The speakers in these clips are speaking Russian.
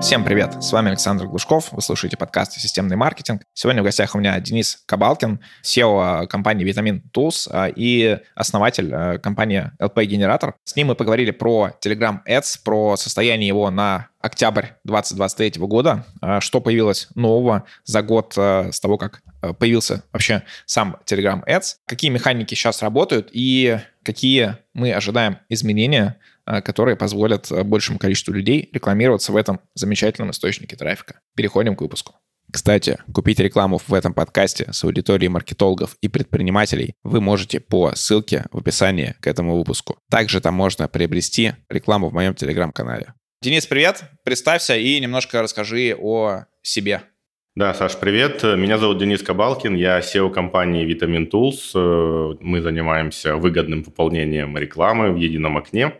Всем привет, с вами Александр Глушков, вы слушаете подкаст «Системный маркетинг». Сегодня в гостях у меня Денис Кабалкин, SEO компании Vitamin Tools а, и основатель а, компании LP Generator. С ним мы поговорили про Telegram Ads, про состояние его на октябрь 2023 года, а, что появилось нового за год с того, как появился вообще сам Telegram Ads, какие механики сейчас работают и какие мы ожидаем изменения которые позволят а, большему количеству людей рекламироваться в этом замечательном источнике трафика. Переходим к выпуску. Кстати, купить рекламу в этом подкасте с аудиторией маркетологов и предпринимателей вы можете по ссылке в описании к этому выпуску. Также там можно приобрести рекламу в моем телеграм-канале. Денис, привет! Представься и немножко расскажи о себе. Да, Саш, привет. Меня зовут Денис Кабалкин, я SEO компании Vitamin Tools. Мы занимаемся выгодным пополнением рекламы в едином окне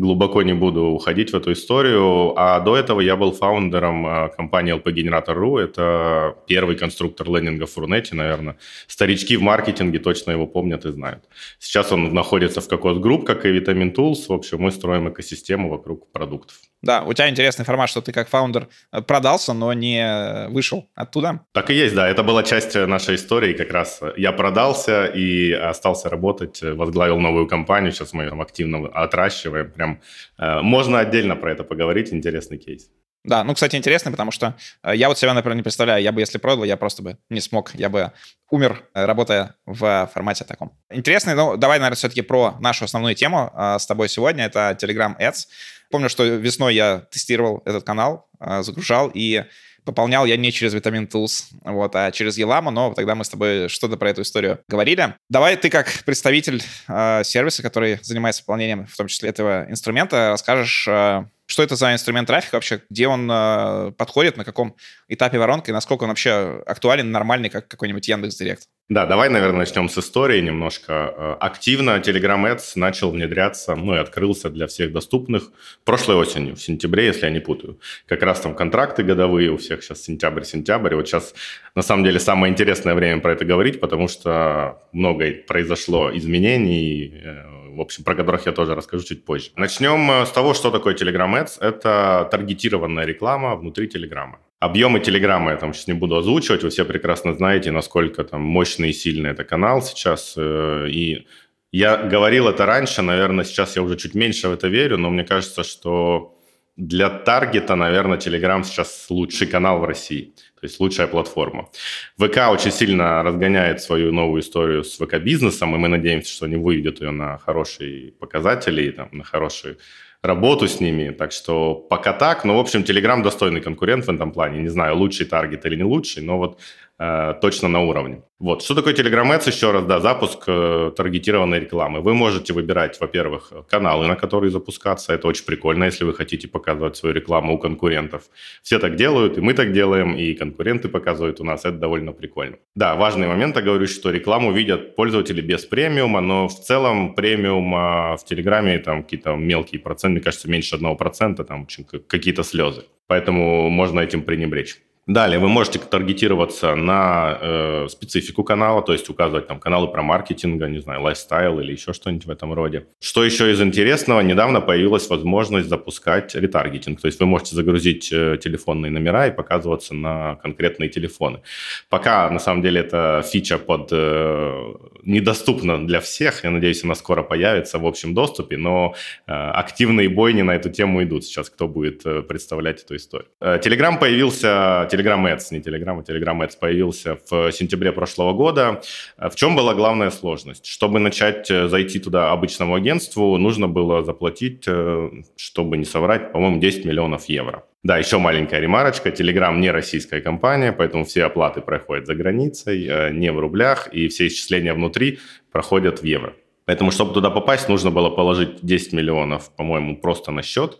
глубоко не буду уходить в эту историю. А до этого я был фаундером а, компании LPgenerator.ru. Это первый конструктор лендингов в Рунете, наверное. Старички в маркетинге точно его помнят и знают. Сейчас он находится в Kokoc Group, как и Vitamin Tools. В общем, мы строим экосистему вокруг продуктов. Да, у тебя интересный формат, что ты как фаундер продался, но не вышел оттуда. Так и есть, да. Это была часть нашей истории. Как раз я продался и остался работать, возглавил новую компанию. Сейчас мы ее активно отращиваем. Прям прям э, можно отдельно про это поговорить, интересный кейс. Да, ну, кстати, интересно, потому что э, я вот себя, например, не представляю, я бы, если продал, я просто бы не смог, я бы умер, э, работая в формате таком. Интересно, ну, давай, наверное, все-таки про нашу основную тему с тобой сегодня, это Telegram Ads. Помню, что весной я тестировал этот канал, загружал, и Пополнял я не через Vitamin Tools, вот, а через Елама, но тогда мы с тобой что-то про эту историю говорили. Давай ты как представитель э, сервиса, который занимается пополнением, в том числе этого инструмента, расскажешь, э, что это за инструмент трафика вообще, где он э, подходит, на каком этапе воронки, насколько он вообще актуален, нормальный, как какой-нибудь Яндекс.Директ. Да, давай, наверное, начнем с истории немножко. Э, активно Telegram Ads начал внедряться, ну и открылся для всех доступных прошлой осенью, в сентябре, если я не путаю. Как раз там контракты годовые у всех сейчас сентябрь-сентябрь. Вот сейчас, на самом деле, самое интересное время про это говорить, потому что много произошло изменений, э, в общем, про которых я тоже расскажу чуть позже. Начнем э, с того, что такое Telegram Ads. Это таргетированная реклама внутри Телеграма. Объемы Телеграма я там сейчас не буду озвучивать, вы все прекрасно знаете, насколько там мощный и сильный это канал сейчас. Э, и я говорил это раньше, наверное, сейчас я уже чуть меньше в это верю, но мне кажется, что для таргета, наверное, Telegram сейчас лучший канал в России, то есть лучшая платформа. ВК очень сильно разгоняет свою новую историю с ВК-бизнесом, и мы надеемся, что они выведут ее на хорошие показатели, и, там, на хорошие работу с ними. Так что пока так. Но, в общем, Telegram достойный конкурент в этом плане. Не знаю, лучший таргет или не лучший, но вот э, точно на уровне. Вот. Что такое Telegram Ads? Еще раз, да, запуск э, таргетированной рекламы. Вы можете выбирать, во-первых, каналы, на которые запускаться. Это очень прикольно, если вы хотите показывать свою рекламу у конкурентов. Все так делают, и мы так делаем, и конкуренты показывают у нас. Это довольно прикольно. Да, важный момент, я говорю, что рекламу видят пользователи без премиума, но в целом премиума в Телеграме там какие-то мелкие проценты, мне кажется, меньше 1%, там какие-то слезы. Поэтому можно этим пренебречь. Далее вы можете таргетироваться на э, специфику канала, то есть указывать там каналы про маркетинг, не знаю, лайфстайл или еще что-нибудь в этом роде. Что еще из интересного? Недавно появилась возможность запускать ретаргетинг, то есть вы можете загрузить э, телефонные номера и показываться на конкретные телефоны. Пока, на самом деле, эта фича под э, недоступна для всех, я надеюсь, она скоро появится в общем доступе, но э, активные бойни на эту тему идут сейчас, кто будет э, представлять эту историю. Э, Telegram появился, Telegram Ads, не Telegram, а Telegram Ads появился в сентябре прошлого года. В чем была главная сложность? Чтобы начать э, зайти туда обычному агентству, нужно было заплатить, э, чтобы не соврать, по-моему, 10 миллионов евро. Да, еще маленькая ремарочка. Telegram не российская компания, поэтому все оплаты проходят за границей, э, не в рублях, и все исчисления внутри проходят в евро. Поэтому, чтобы туда попасть, нужно было положить 10 миллионов, по-моему, просто на счет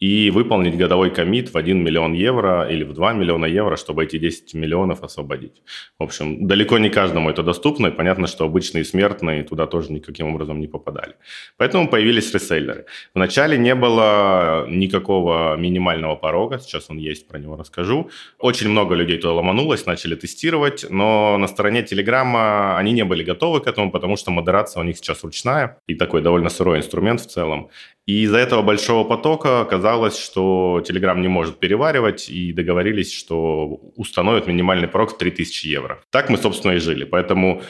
и выполнить годовой комит в 1 миллион евро или в 2 миллиона евро, чтобы эти 10 миллионов освободить. В общем, далеко не каждому это доступно, и понятно, что обычные смертные туда тоже никаким образом не попадали. Поэтому появились реселлеры. Вначале не было никакого минимального порога, сейчас он есть, про него расскажу. Очень много людей туда ломанулось, начали тестировать, но на стороне Телеграма они не были готовы к этому, потому что модерация у них сейчас ручная, и такой довольно сырой инструмент в целом. И из-за этого большого потока оказалось, что Telegram не может переваривать, и договорились, что установят минимальный порог в 3000 евро. Так мы, собственно, и жили. Поэтому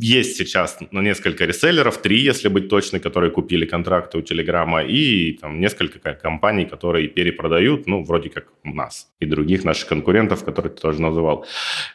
есть сейчас на несколько реселлеров, три, если быть точной, которые купили контракты у Телеграма, и там несколько компаний, которые перепродают, ну, вроде как у нас и других наших конкурентов, которых ты тоже называл.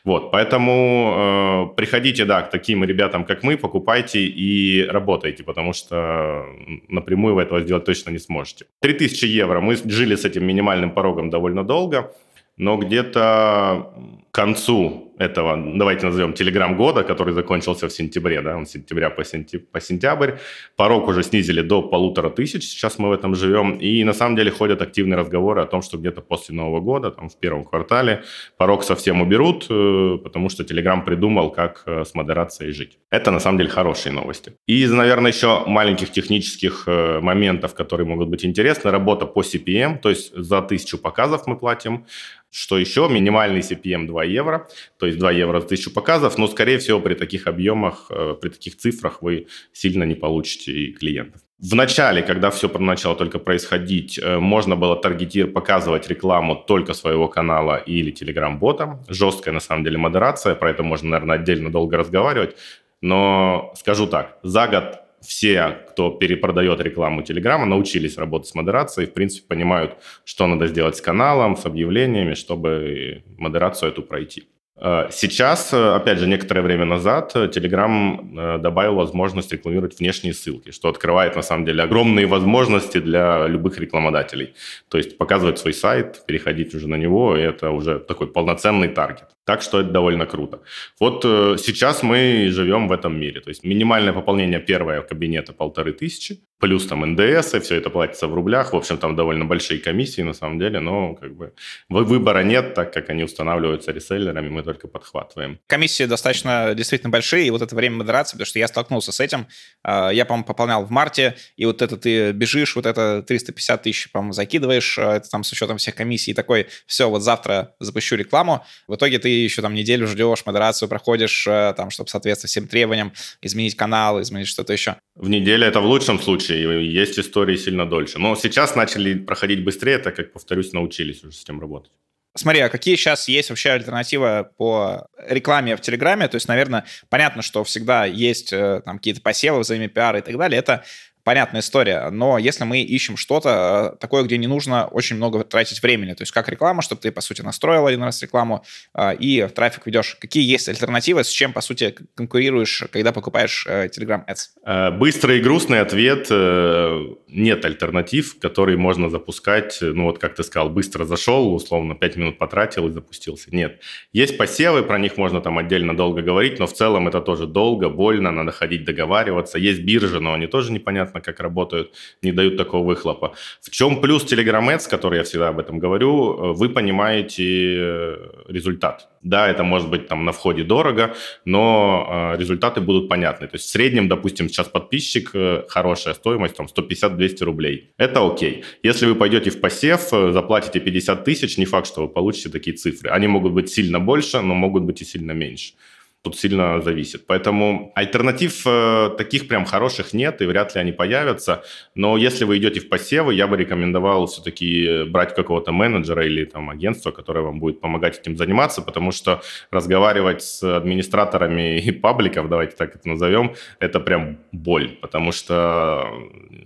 Вот, поэтому э, приходите, да, к таким ребятам, как мы, покупайте и работайте, потому что напрямую вы этого сделать точно не сможете. 3000 евро. Мы жили с этим минимальным порогом довольно долго, но где-то к концу этого, давайте назовем, телеграм года, который закончился в сентябре, да, он с сентября по, сентябрь, по сентябрь, порог уже снизили до полутора тысяч, сейчас мы в этом живем, и на самом деле ходят активные разговоры о том, что где-то после Нового года, там в первом квартале, порог совсем уберут, э, потому что Телеграм придумал, как э, с модерацией жить. Это на самом деле хорошие новости. И наверное, еще маленьких технических э, моментов, которые могут быть интересны, работа по CPM, то есть за тысячу показов мы платим, что еще? Минимальный CPM 2 евро, то есть 2 евро за 1000 показов, но, скорее всего, при таких объемах, э, при таких цифрах вы сильно не получите и клиентов. В начале, когда все начало только происходить, э, можно было таргетировать, показывать рекламу только своего канала или телеграм-бота. Жесткая, на самом деле, модерация, про это можно, наверное, отдельно долго разговаривать. Но скажу так, за год все, кто перепродает рекламу Телеграма, научились работать с модерацией, в принципе, понимают, что надо сделать с каналом, с объявлениями, чтобы модерацию эту пройти. Э, сейчас, э, опять же, некоторое время назад Telegram э, добавил возможность рекламировать внешние ссылки, что открывает, на самом деле, огромные возможности для любых рекламодателей. То есть показывать свой сайт, переходить уже на него, это уже такой полноценный таргет. Так что это довольно круто. Вот сейчас мы живем в этом мире. То есть минимальное пополнение первого кабинета полторы тысячи, плюс там НДС, и все это платится в рублях. В общем, там довольно большие комиссии на самом деле, но как бы выбора нет, так как они устанавливаются реселлерами, мы только подхватываем. Комиссии достаточно действительно большие, и вот это время модерации, потому что я столкнулся с этим. А, я, по-моему, пополнял в марте, и вот это ты бежишь, вот это 350 тысяч, по-моему, закидываешь, а, это там с учетом всех комиссий, и такой, все, вот завтра запущу рекламу. В итоге ты еще там неделю ждешь, модерацию проходишь, а, там, чтобы соответствовать всем требованиям, изменить канал, изменить что-то еще. В неделю это в лучшем случае случае, есть истории сильно дольше. Но сейчас начали проходить быстрее, так как, повторюсь, научились уже с этим работать. Смотри, а какие сейчас есть вообще альтернативы по рекламе в Телеграме? То есть, наверное, понятно, что всегда есть э, там какие-то посевы, взаимопиары и так далее. Это понятная история. Но если мы ищем что-то э, такое, где не нужно очень много тратить времени, то есть как реклама, чтобы ты, по сути, настроил один раз рекламу э, и трафик ведешь, какие есть альтернативы, с чем, по сути, конкурируешь, когда покупаешь э, Telegram Ads? Быстрый и грустный ответ – нет альтернатив, которые можно запускать, ну вот как ты сказал, быстро зашел, условно 5 минут потратил и запустился. Нет. Есть посевы, про них можно там отдельно долго говорить, но в целом это тоже долго, больно, надо ходить договариваться. Есть биржи, но они тоже непонятно непонятно, как работают, не дают такого выхлопа. В чем плюс Telegram Ads, который я всегда об этом говорю, э, вы понимаете э, результат. Да, это может быть там на входе дорого, но э, результаты будут понятны. То есть в среднем, допустим, сейчас подписчик, хорошая стоимость, там 150-200 рублей. Это окей. Если вы пойдете в посев, заплатите 50 тысяч, не факт, что вы получите такие цифры. Они могут быть сильно больше, но могут быть и сильно меньше тут сильно зависит. Поэтому альтернатив э, таких прям хороших нет, и вряд ли они появятся. Но если вы идете в посевы, я бы рекомендовал все-таки брать какого-то менеджера или там агентство, которое вам будет помогать этим заниматься, потому что разговаривать с администраторами и пабликов, давайте так это назовем, это прям боль, потому что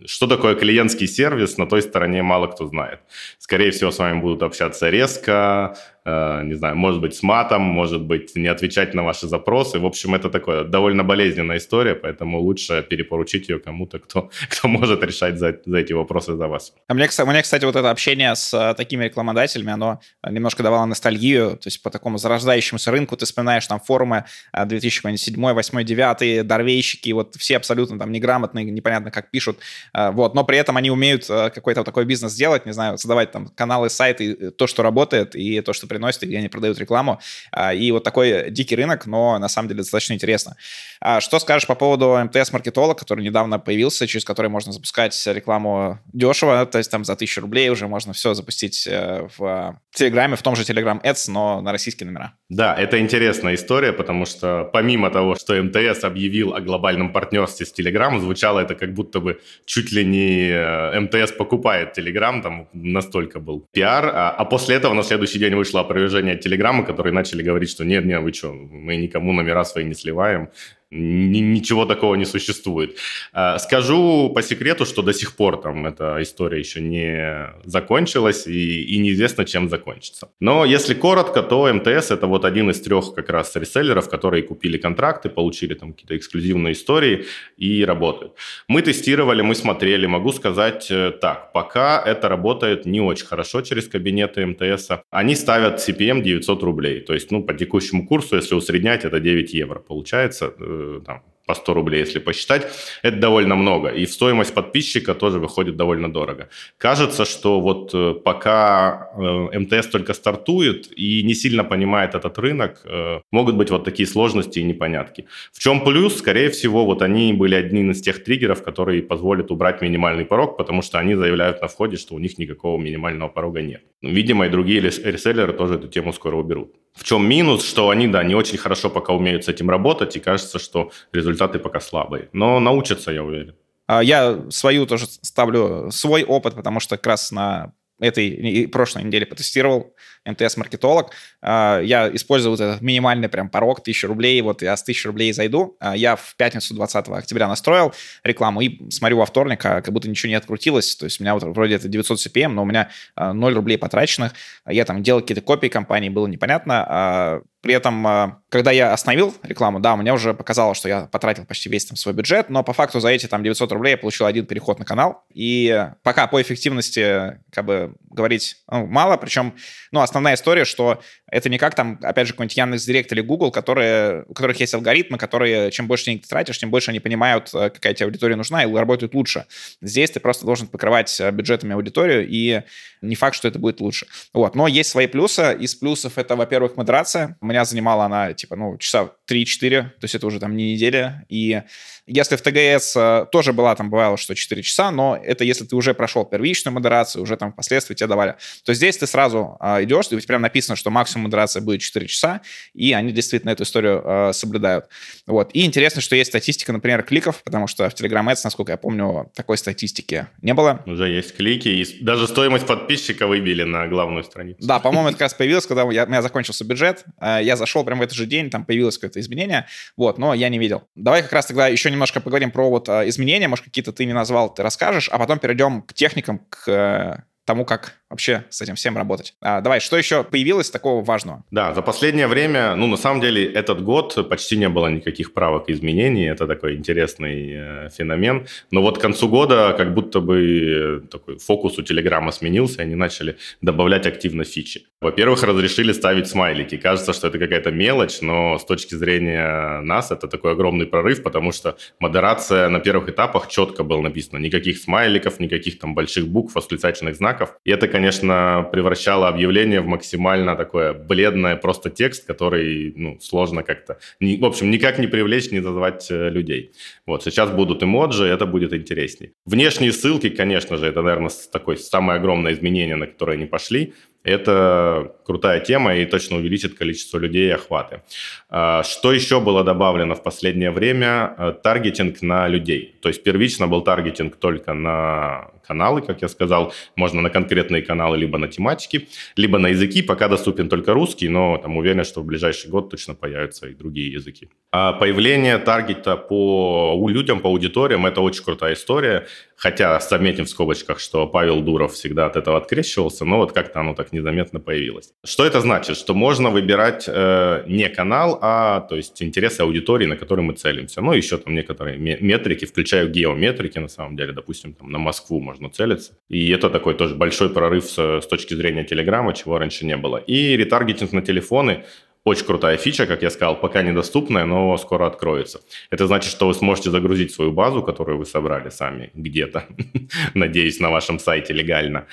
что такое клиентский сервис, на той стороне мало кто знает. Скорее всего, с вами будут общаться резко, Э, не знаю, может быть, с матом, может быть, не отвечать на ваши запросы. В общем, это такое довольно болезненная история, поэтому лучше перепоручить ее кому-то, кто, кто может решать за, за эти вопросы за вас. А мне, мне, кстати, вот это общение с э, такими рекламодателями, оно немножко давало ностальгию, то есть по такому зарождающемуся рынку ты вспоминаешь там форумы 2007, 2008, 2009, дорвейщики, вот все абсолютно там неграмотные, непонятно как пишут, э, вот, но при этом они умеют какой-то вот такой бизнес делать, не знаю, создавать там каналы, сайты, то, что работает, и то, что приносят и где они продают рекламу. А, и вот такой дикий рынок, но на самом деле достаточно интересно. А что скажешь по поводу МТС-маркетолог, который недавно появился, через который можно запускать рекламу дешево, то есть там за тысячу рублей уже можно все запустить э, в Телеграме, в том же Telegram Ads, но на российские номера. Да, это интересная история, потому что помимо того, что МТС объявил о глобальном партнерстве с Telegram, звучало это как будто бы чуть ли не э, МТС покупает Telegram, там настолько был пиар, а, а после этого на следующий день вышло опровержение от Телеграма, которые начали говорить, что нет, нет, вы что, мы никому номера свои не сливаем, ничего такого не существует. А, скажу по секрету, что до сих пор там эта история еще не закончилась и, и неизвестно, чем закончится. Но если коротко, то МТС это вот один из трех как раз реселлеров, которые купили контракты, получили там какие-то эксклюзивные истории и работают. Мы тестировали, мы смотрели, могу сказать э, так, пока это работает не очень хорошо через кабинеты МТС. Они ставят CPM 900 рублей, то есть ну по текущему курсу, если усреднять, это 9 евро получается э, там, по 100 рублей, если посчитать, это довольно много. И в стоимость подписчика тоже выходит довольно дорого. Кажется, что вот э, пока э, МТС только стартует и не сильно понимает этот рынок, могут быть вот такие сложности и непонятки. В чем плюс? Скорее всего, вот они были одним из тех триггеров, которые позволят убрать минимальный порог, потому что они заявляют на входе, что у них никакого минимального порога нет. Видимо, и другие реселлеры тоже эту тему скоро уберут. В чем минус, что они, да, не очень хорошо пока умеют с этим работать, и кажется, что результаты пока слабые. Но научатся, я уверен. А, я свою тоже ставлю свой опыт, потому что как раз на этой прошлой неделе потестировал МТС-маркетолог. А, я использую вот этот минимальный прям порог 1000 рублей. Вот я с 1000 рублей зайду. А, я в пятницу 20 октября настроил рекламу и смотрю во вторник, а как будто ничего не открутилось. То есть у меня вот вроде это 900 CPM, но у меня 0 рублей потраченных. Я там делал какие-то копии компании, было непонятно. При этом, когда я остановил рекламу, да, у меня уже показало, что я потратил почти весь там свой бюджет, но по факту за эти там 900 рублей я получил один переход на канал. И пока по эффективности, как бы, говорить ну, мало, причем, ну, основная история, что это не как там, опять же, какой-нибудь Яндекс.Директ или Google, которые, у которых есть алгоритмы, которые, чем больше денег ты тратишь, тем больше они понимают, э, какая тебе аудитория нужна, и работают лучше. Здесь ты просто должен покрывать э, бюджетами аудиторию, и не факт, что это будет лучше. Вот. Но есть свои плюсы. Из плюсов это, во-первых, модерация. Меня занимала она, типа, ну, часа 3-4, то есть это уже там не неделя, и если в ТГС э, тоже была, там бывало, что 4 часа, но это если ты уже прошел первичную модерацию, уже там впоследствии тебе давали, то здесь ты сразу э, идешь, и прям написано, что максимум модерация будет 4 часа, и они действительно эту историю э, соблюдают. Вот. И интересно, что есть статистика, например, кликов, потому что в Telegram Ads, насколько я помню, такой статистики не было. Уже есть клики, и даже стоимость подписчика выбили на главную страницу. Да, по-моему, это как раз появилось, когда я, у меня закончился бюджет, э, я зашел прямо в этот же день, там появилось какое-то изменение, вот, но я не видел. Давай как раз тогда еще немножко поговорим про вот а, изменения, может, какие-то ты не назвал, ты расскажешь, а потом перейдем к техникам, к э, тому, как вообще с этим всем работать. А, давай, что еще появилось такого важного? Да, за последнее время, ну, на самом деле, этот год почти не было никаких правок и изменений. Это такой интересный э, феномен. Но вот к концу года как будто бы э, такой фокус у Телеграма сменился, и они начали добавлять активно фичи. Во-первых, разрешили ставить смайлики. Кажется, что это какая-то мелочь, но с точки зрения нас это такой огромный прорыв, потому что модерация на первых этапах четко было написано. Никаких смайликов, никаких там больших букв, восклицательных знаков. И это, конечно, превращало объявление в максимально такое бледное просто текст, который, ну, сложно как-то, в общем, никак не привлечь, не зазвать э, людей. Вот, сейчас будут эмоджи, это будет интереснее. Внешние ссылки, конечно же, это, наверное, такое самое огромное изменение, на которое они пошли. Это крутая тема и точно увеличит количество людей и охваты. А, что еще было добавлено в последнее время? Э, таргетинг на людей. То есть первично был таргетинг только на каналы, как я сказал, можно на конкретные каналы, либо на тематики, либо на языки. Пока доступен только русский, но там уверен, что в ближайший год точно появятся и другие языки. А появление таргета по людям, по аудиториям – это очень крутая история. Хотя заметим в скобочках, что Павел Дуров всегда от этого открещивался, но вот как-то оно так незаметно появилось. Что это значит? Что можно выбирать э, не канал, а то есть интересы аудитории, на которые мы целимся. Ну, еще там некоторые метрики, включая геометрики, на самом деле, допустим, там на Москву можно можно целиться. И это такой тоже большой прорыв с, с точки зрения Телеграма, чего раньше не было. И ретаргетинг на телефоны Очень крутая фича, как я сказал, пока недоступная, но скоро откроется. Это значит, что вы сможете загрузить свою базу, которую вы собрали сами где-то, надеюсь, на вашем сайте легально,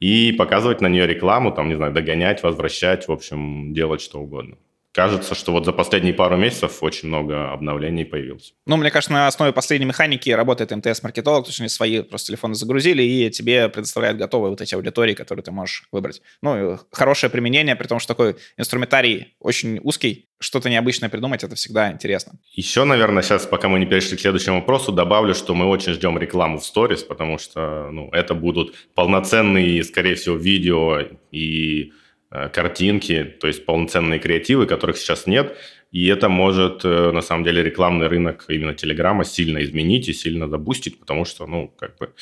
и показывать на нее рекламу, там, не знаю, догонять, возвращать, в общем, делать что угодно кажется, что вот за последние пару месяцев очень много обновлений появилось. Ну, мне кажется, на основе последней механики работает МТС-маркетолог, то есть они свои просто телефоны загрузили и тебе предоставляют готовые вот эти аудитории, которые ты можешь выбрать. Ну, хорошее применение, при том, что такой инструментарий очень узкий, что-то необычное придумать, это всегда интересно. Еще, наверное, сейчас, пока мы не перешли к следующему вопросу, добавлю, что мы очень ждем рекламу в сторис, потому что ну, это будут полноценные, скорее всего, видео и картинки, то есть полноценные креативы, которых сейчас нет. И это может, э, на самом деле, рекламный рынок именно Телеграма сильно изменить и сильно забустить, потому что, ну, как бы,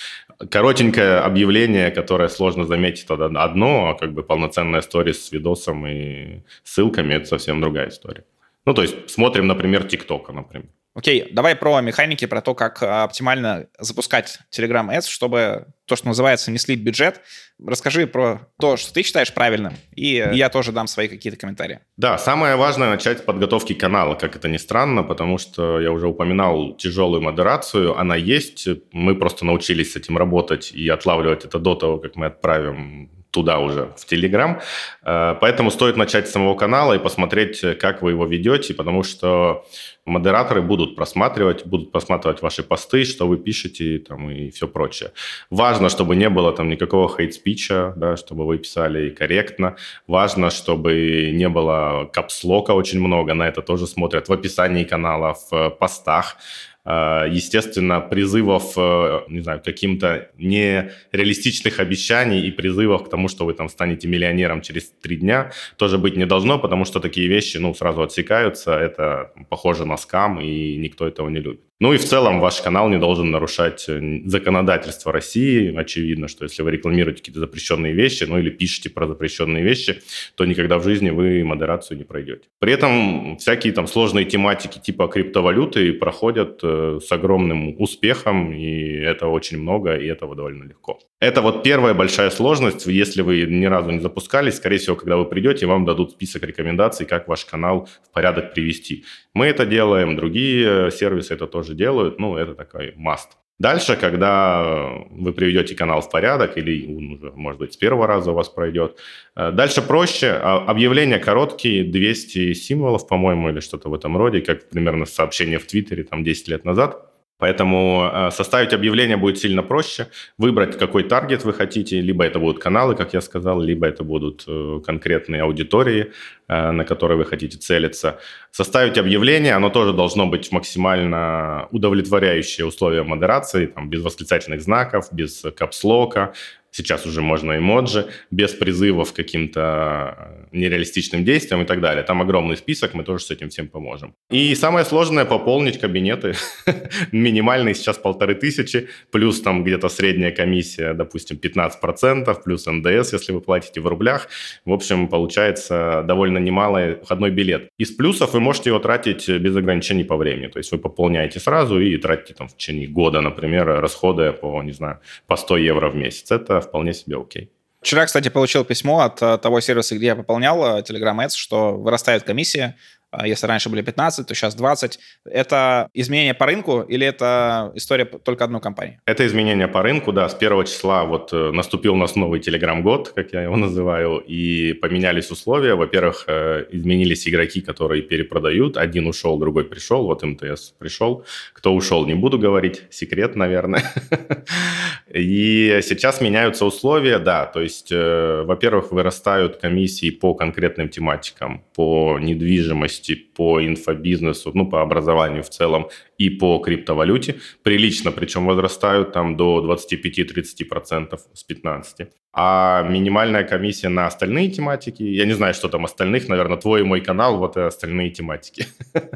коротенькое объявление, которое сложно заметить, это одно, а как бы полноценная история с видосом и ссылками – это совсем другая история. Ну, то есть смотрим, например, ТикТока, например. Окей, давай про механики, про то, как а, оптимально запускать Telegram Ads, чтобы то, что называется, не слить бюджет. Расскажи про то, что ты считаешь правильным, и я тоже дам свои какие-то комментарии. Да, самое важное начать с подготовки канала, как это ни странно, потому что я уже упоминал тяжелую модерацию, она есть, мы просто научились с этим работать и отлавливать это до того, как мы отправим туда уже, в Телеграм. Э, поэтому стоит начать с самого канала и посмотреть, как вы его ведете, потому что модераторы будут просматривать, будут просматривать ваши посты, что вы пишете там, и все прочее. Важно, чтобы не было там никакого хейт-спича, да, чтобы вы писали корректно. Важно, чтобы не было капслока очень много, на это тоже смотрят в описании канала, в постах. Э, естественно, призывов, э, не знаю, каким-то нереалистичных обещаний и призывов к тому, что вы там станете миллионером через три дня, тоже быть не должно, потому что такие вещи, ну, сразу отсекаются, это похоже на скам, и никто этого не любит. Ну и в целом ваш канал не должен нарушать э, законодательство России. Очевидно, что если вы рекламируете какие-то запрещенные вещи, ну или пишете про запрещенные вещи, то никогда в жизни вы модерацию не пройдете. При этом всякие там сложные тематики типа криптовалюты проходят э, с огромным успехом, и это очень много, и этого довольно легко. Это вот первая большая сложность. Если вы ни разу не запускались, скорее всего, когда вы придете, вам дадут список рекомендаций, как ваш канал в порядок привести. Мы это делаем, другие сервисы это тоже делают. Ну, это такой must. Дальше, когда вы приведете канал в порядок, или он уже, может быть, с первого раза у вас пройдет, э, дальше проще. А, объявления короткие, 200 символов, по-моему, или что-то в этом роде, как примерно сообщение в Твиттере там 10 лет назад. Поэтому э, составить объявление будет сильно проще, выбрать, какой таргет вы хотите, либо это будут каналы, как я сказал, либо это будут э, конкретные аудитории, на которые вы хотите целиться. Составить объявление, оно тоже должно быть максимально удовлетворяющее условия модерации, там, без восклицательных знаков, без капслока, сейчас уже можно эмоджи, без призывов к каким-то э, нереалистичным действиям и так далее. Там огромный список, мы тоже с этим всем поможем. И самое сложное — пополнить кабинеты. Минимальный сейчас полторы тысячи, плюс там где-то средняя комиссия, допустим, 15%, плюс НДС, если вы платите в рублях. В общем, получается довольно немалый входной билет. Из плюсов вы можете его тратить без ограничений по времени. То есть вы пополняете сразу и тратите там в течение года, например, расходы по, не знаю, по 100 евро в месяц. Это вполне себе окей. Вчера, кстати, получил письмо от э, того сервиса, где я пополнял э, Telegram Ads, что вырастает комиссия если раньше были 15, то сейчас 20. Это изменение по рынку или это история только одной компании? Это изменение по рынку, да. С первого числа вот э, наступил у нас новый Telegram-год, как я его называю, и поменялись условия. Во-первых, э, изменились игроки, которые перепродают. Один ушел, другой пришел. Вот МТС пришел. Кто ушел, не буду говорить. Секрет, наверное. И сейчас меняются условия, да. То есть, э, во-первых, вырастают комиссии по конкретным тематикам, по недвижимости, деятельности по инфобизнесу, ну, по образованию в целом и по криптовалюте прилично, причем возрастают там до 25-30% с 15%. А минимальная комиссия на остальные тематики, я не знаю, что там остальных, наверное, твой и мой канал, вот и остальные тематики.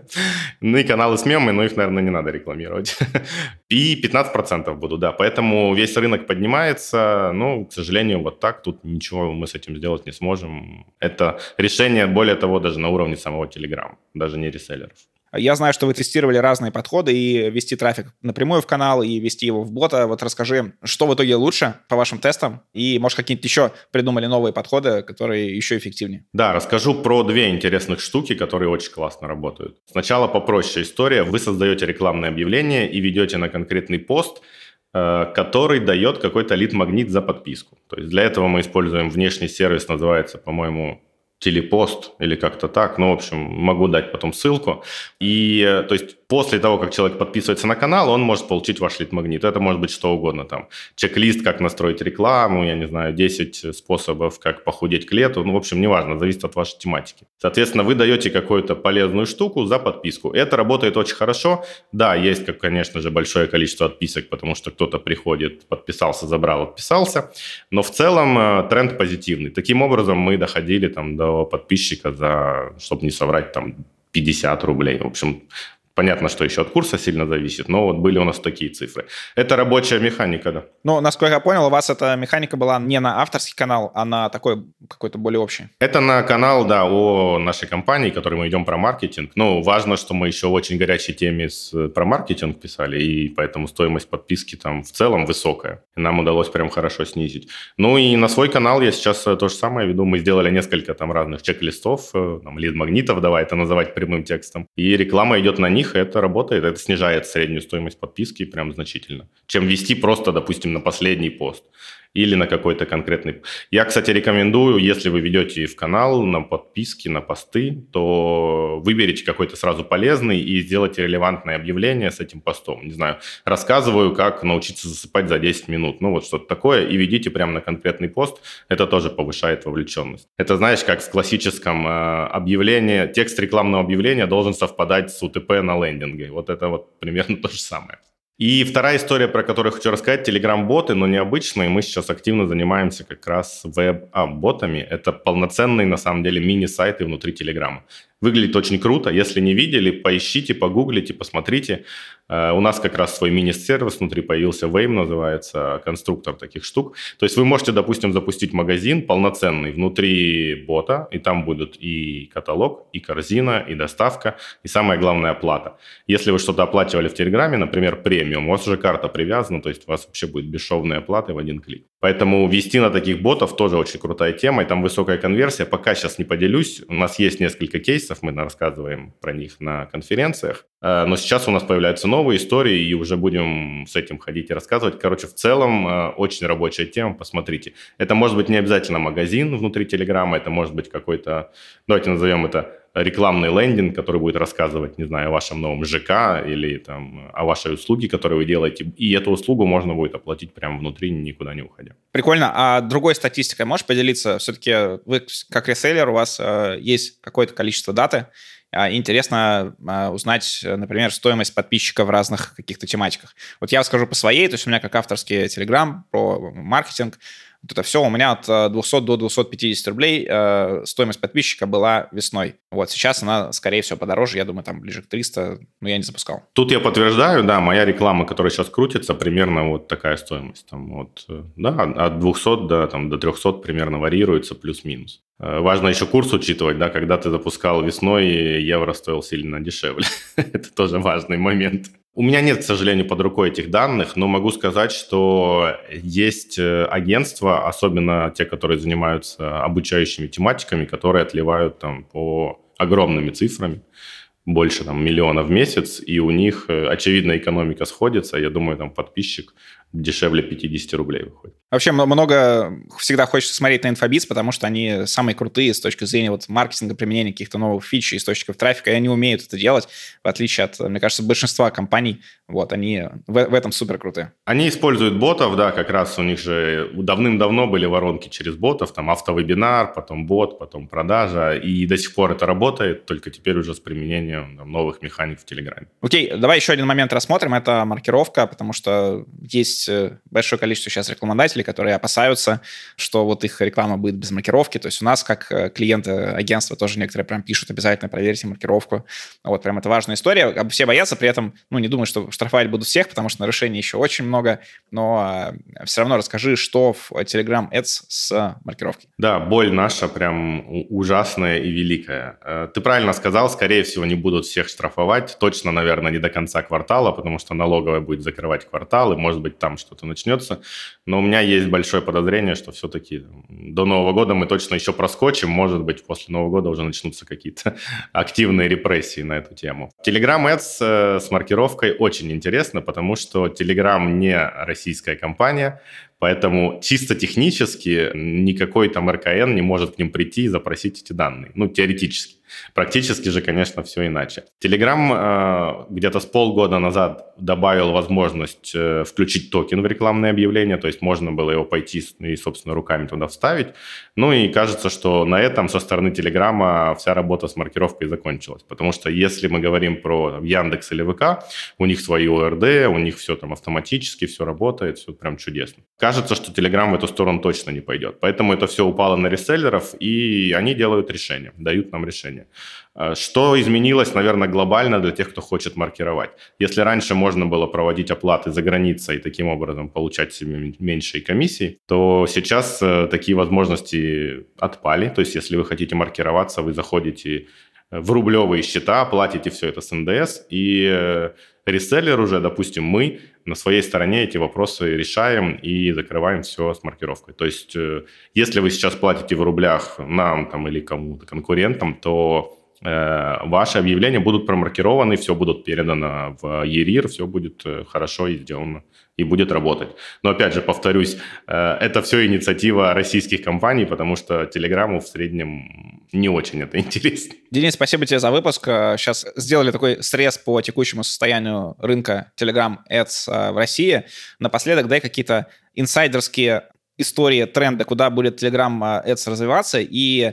Ну и каналы с мемами, но их, наверное, не надо рекламировать. И 15% буду, да. Поэтому весь рынок поднимается, но, к сожалению, вот так, тут ничего мы с этим сделать не сможем. Это решение, более того, даже на уровне самого Telegram, даже не реселлеров. Я знаю, что вы тестировали разные подходы и вести трафик напрямую в канал, и вести его в бота. Вот расскажи, что в итоге лучше по вашим тестам, и, может, какие-нибудь еще придумали новые подходы, которые еще эффективнее? Да, расскажу про две интересных штуки, которые очень классно работают. Сначала попроще история. Вы создаете рекламное объявление и ведете на конкретный пост, э, который дает какой-то лид-магнит за подписку. То есть для этого мы используем внешний сервис, называется, по-моему, телепост или как-то так. Ну, в общем, могу дать потом ссылку. И, э, то есть, после того, как человек подписывается на канал, он может получить ваш лид-магнит. Это может быть что угодно. Там чек-лист, как настроить рекламу, я не знаю, 10 способов, как похудеть к лету. Ну, в общем, неважно, зависит от вашей тематики. Соответственно, вы даете какую-то полезную штуку за подписку. Это работает очень хорошо. Да, есть, как, конечно же, большое количество отписок, потому что кто-то приходит, подписался, забрал, отписался. Но в целом э, тренд позитивный. Таким образом, мы доходили там до подписчика за, чтобы не соврать, там 50 рублей. В общем, Понятно, что еще от курса сильно зависит, но вот были у нас такие цифры. Это рабочая механика, да. Ну, насколько я понял, у вас эта механика была не на авторский канал, а на такой какой-то более общий. Это на канал, да, о нашей компании, который мы идем про маркетинг. Ну, важно, что мы еще в очень горячей теме с, про маркетинг писали, и поэтому стоимость подписки там в целом высокая. И нам удалось прям хорошо снизить. Ну и на свой канал я сейчас э, то же самое веду. Мы сделали несколько там разных чек-листов, э, там, лид-магнитов, давай это называть прямым текстом. И реклама идет на них, них это работает, это снижает среднюю стоимость подписки прям значительно, чем вести просто, допустим, на последний пост или на какой-то конкретный... Я, кстати, рекомендую, если вы ведете в канал на подписки, на посты, то выберите какой-то сразу полезный и сделайте релевантное объявление с этим постом. Не знаю, рассказываю, как научиться засыпать за 10 минут. Ну, вот что-то такое. И ведите прямо на конкретный пост. Это тоже повышает вовлеченность. Это, знаешь, как в классическом э, объявлении, текст рекламного объявления должен совпадать с УТП на лендинге. Вот это вот примерно то же самое. И вторая история, про которую хочу рассказать, телеграм-боты, но необычные. Мы сейчас активно занимаемся как раз веб-ботами. Это полноценные, на самом деле, мини-сайты внутри телеграма. Выглядит очень круто. Если не видели, поищите, погуглите, посмотрите. Э, у нас как раз свой мини-сервис внутри появился, Wame называется, конструктор таких штук. То есть вы можете, допустим, запустить магазин полноценный внутри бота, и там будут и каталог, и корзина, и доставка, и самое главное оплата. Если вы что-то оплачивали в Телеграме, например, премиум, у вас уже карта привязана, то есть у вас вообще будет бесшовная оплата в один клик. Поэтому вести на таких ботов тоже очень крутая тема, и там высокая конверсия. Пока сейчас не поделюсь, у нас есть несколько кейсов, мы рассказываем про них на конференциях. Э, но сейчас у нас появляются новые истории, и уже будем с этим ходить и рассказывать. Короче, в целом э, очень рабочая тема, посмотрите. Это может быть не обязательно магазин внутри Телеграма, это может быть какой-то, давайте назовем это рекламный лендинг, который будет рассказывать, не знаю, о вашем новом ЖК или там о вашей услуге, которую вы делаете. И эту услугу можно будет оплатить прямо внутри, никуда не уходя. Прикольно. А другой статистикой можешь поделиться? Все-таки вы как реселлер, у вас э, есть какое-то количество даты, а, интересно а, узнать, например, стоимость подписчика в разных каких-то тематиках. Вот я скажу по своей, то есть у меня как авторский телеграм про маркетинг, вот это все у меня от 200 э, до 250 рублей э, стоимость подписчика была весной. Вот сейчас она, скорее всего, подороже, я думаю, там ближе к 300, но я не запускал. Тут я подтверждаю, да, моя реклама, которая сейчас крутится, примерно вот такая стоимость. Там вот, э, да, от 200 до, там, до 300 примерно варьируется, плюс-минус. Э, важно еще курс учитывать, да, когда ты запускал весной, евро стоил сильно дешевле. Это тоже важный момент. У меня нет, к сожалению, под рукой этих данных, но могу сказать, что есть э, агентства, особенно те, которые занимаются обучающими тематиками, которые отливают там по огромными цифрами больше там миллиона в месяц, и у них, э, очевидно, экономика сходится. Я думаю, там подписчик дешевле 50 рублей выходит. Вообще много всегда хочется смотреть на инфобиз, потому что они самые крутые с точки зрения вот маркетинга, применения каких-то новых фич источников трафика, и они умеют это делать, в отличие от, мне кажется, большинства компаний. Вот, они в, в этом супер крутые. Они используют ботов, да, как раз у них же давным-давно были воронки через ботов, там автовебинар, потом бот, потом продажа, и до сих пор это работает, только теперь уже с применением там, новых механик в Телеграме. Окей, давай еще один момент рассмотрим, это маркировка, потому что есть есть э, большое количество сейчас рекламодателей, которые опасаются, что вот их реклама будет без маркировки. То есть у нас, как э, клиенты агентства, тоже некоторые прям пишут, обязательно проверьте маркировку. Вот прям это важная история. Все боятся, при этом, ну, не думаю, что штрафовать будут всех, потому что нарушений еще очень много, но все равно расскажи, что в Telegram Ads с маркировкой. Да, боль наша прям ужасная и великая. Ты правильно сказал, скорее всего, не будут всех штрафовать. Точно, наверное, не до конца квартала, потому что налоговая будет закрывать квартал, и, может быть, там что-то начнется. Но у меня есть большое подозрение, что все-таки до Нового года мы точно еще проскочим. Может быть, после Нового года уже начнутся какие-то активные репрессии на эту тему. Telegram Ads э, с маркировкой очень интересно, потому что Telegram не российская компания, Поэтому чисто технически никакой там РКН не может к ним прийти и запросить эти данные. Ну, теоретически. Практически же, конечно, все иначе. Telegram э, где-то с полгода назад добавил возможность э, включить токен в рекламное объявление, то есть можно было его пойти и, собственно, руками туда вставить. Ну и кажется, что на этом со стороны Телеграма вся работа с маркировкой закончилась. Потому что если мы говорим про Яндекс или ВК, у них свои ОРД, у них все там автоматически, все работает, все прям чудесно. Кажется, что Телеграм в эту сторону точно не пойдет. Поэтому это все упало на реселлеров, и они делают решение, дают нам решение. Э, что изменилось, наверное, глобально для тех, кто хочет маркировать? Если раньше можно было проводить оплаты за границей и таким образом получать себе меньшие комиссии, то сейчас э, такие возможности отпали. То есть, если вы хотите маркироваться, вы заходите в рублевые счета, платите все это с НДС, и э, реселлер уже, допустим, мы на своей стороне эти вопросы решаем и закрываем все с маркировкой. То есть, если вы сейчас платите в рублях нам там, или кому-то конкурентам, то Э, ваши объявления будут промаркированы, все будут передано в ЕРИР, все будет э, хорошо и сделано и будет работать. Но опять же, повторюсь, э, это все инициатива российских компаний, потому что Телеграму в среднем не очень это интересно. Денис, спасибо тебе за выпуск. Сейчас сделали такой срез по текущему состоянию рынка Telegram Ads в России. Напоследок дай какие-то инсайдерские истории, тренды, куда будет Telegram Ads развиваться, и Э,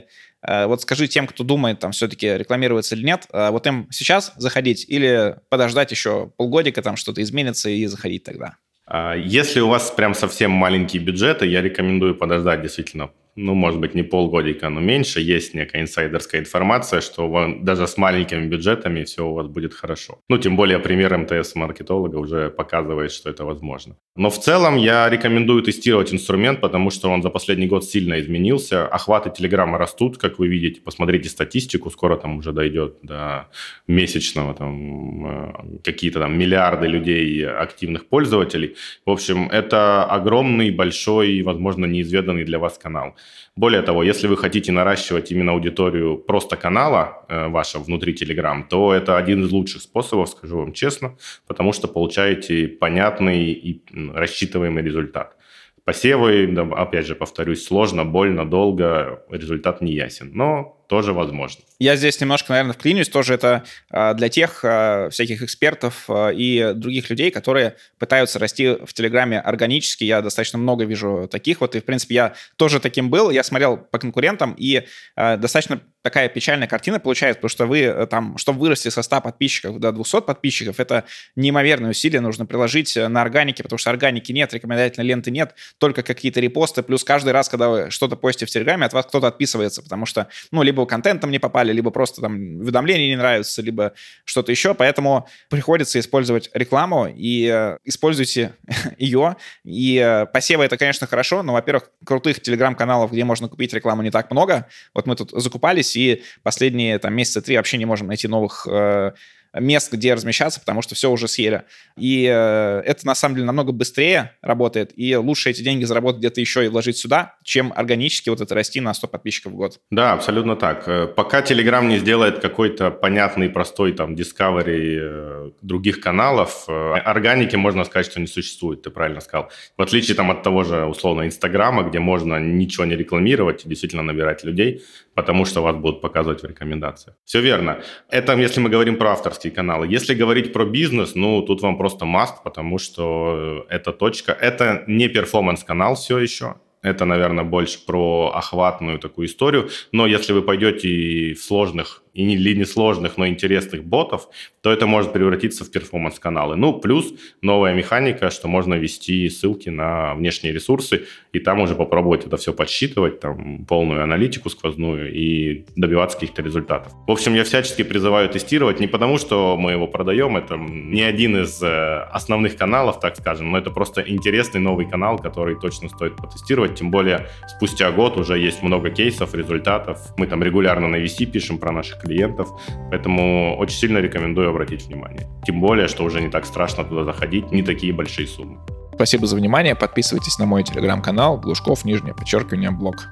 вот скажи тем, кто думает, там, все-таки рекламироваться или нет, э, вот им сейчас заходить или подождать еще полгодика, там что-то изменится и заходить тогда? А, если у вас прям совсем маленькие бюджеты, я рекомендую подождать действительно ну, может быть, не полгодика, но меньше, есть некая инсайдерская информация, что даже с маленькими бюджетами все у вас будет хорошо. Ну, тем более пример МТС-маркетолога уже показывает, что это возможно. Но в целом я рекомендую тестировать инструмент, потому что он за последний год сильно изменился. Охваты Телеграма растут, как вы видите. Посмотрите статистику, скоро там уже дойдет до месячного, там, э, какие-то там миллиарды людей, активных пользователей. В общем, это огромный, большой, возможно, неизведанный для вас канал. Более того, если вы хотите наращивать именно аудиторию просто канала э, вашего внутри Telegram, то это один из лучших способов, скажу вам честно, потому что получаете понятный и рассчитываемый результат. Посевы, опять же, повторюсь, сложно, больно, долго, результат не ясен, но тоже возможно. Я здесь немножко, наверное, вклинюсь, тоже это а, для тех а, всяких экспертов а, и других людей, которые пытаются расти в Телеграме органически. Я достаточно много вижу таких вот, и, в принципе, я тоже таким был. Я смотрел по конкурентам, и достаточно такая печальная картина получается, потому что вы э, там, чтобы вырасти со 100 подписчиков до 200 подписчиков, это неимоверное усилие нужно приложить на органике, потому что органики нет, рекомендательной ленты нет, только какие-то репосты, плюс каждый раз, когда вы что-то постите в Телеграме, от вас кто-то отписывается, потому что, ну, либо контентом не попали, либо просто там уведомления не нравятся, либо что-то еще, поэтому приходится использовать рекламу, и э, используйте ее, и э, посевы это, конечно, хорошо, но, во-первых, крутых телеграм-каналов, где можно купить рекламу, не так много, вот мы тут закупались, и последние там месяца три вообще не можем найти новых э, мест, где размещаться, потому что все уже съели. И э, это, на самом деле, намного быстрее работает, и лучше эти деньги заработать где-то еще и вложить сюда, чем органически вот это расти на 100 подписчиков в год. Да, абсолютно так. Э, пока Telegram не сделает какой-то понятный, простой там Discovery э, других каналов, органики, можно сказать, что не существует, ты правильно сказал. В отличие там от того же, условно, Инстаграма, где можно ничего не рекламировать и действительно набирать людей, потому что вас будут показывать в рекомендациях. Все верно. Это если мы говорим про авторские каналы. Если говорить про бизнес, ну, тут вам просто маст, потому что это точка. Это не перформанс-канал все еще. Это, наверное, больше про охватную такую историю. Но если вы пойдете в сложных или несложных, но интересных ботов, то это может превратиться в перформанс-каналы. Ну, плюс новая механика, что можно ввести ссылки на внешние ресурсы, и там уже попробовать это все подсчитывать, там, полную аналитику сквозную и добиваться каких-то результатов. В общем, я всячески призываю тестировать не потому, что мы его продаем, это не один из э, основных каналов, так скажем, но это просто интересный новый канал, который точно стоит потестировать, тем более спустя год уже есть много кейсов, результатов. Мы там регулярно на VC пишем про наших клиентов, поэтому очень сильно рекомендую обратить внимание. Тем более, что уже не так страшно туда заходить, не такие большие суммы. Спасибо за внимание. Подписывайтесь на мой телеграм-канал Глушков, нижнее подчеркивание, блог.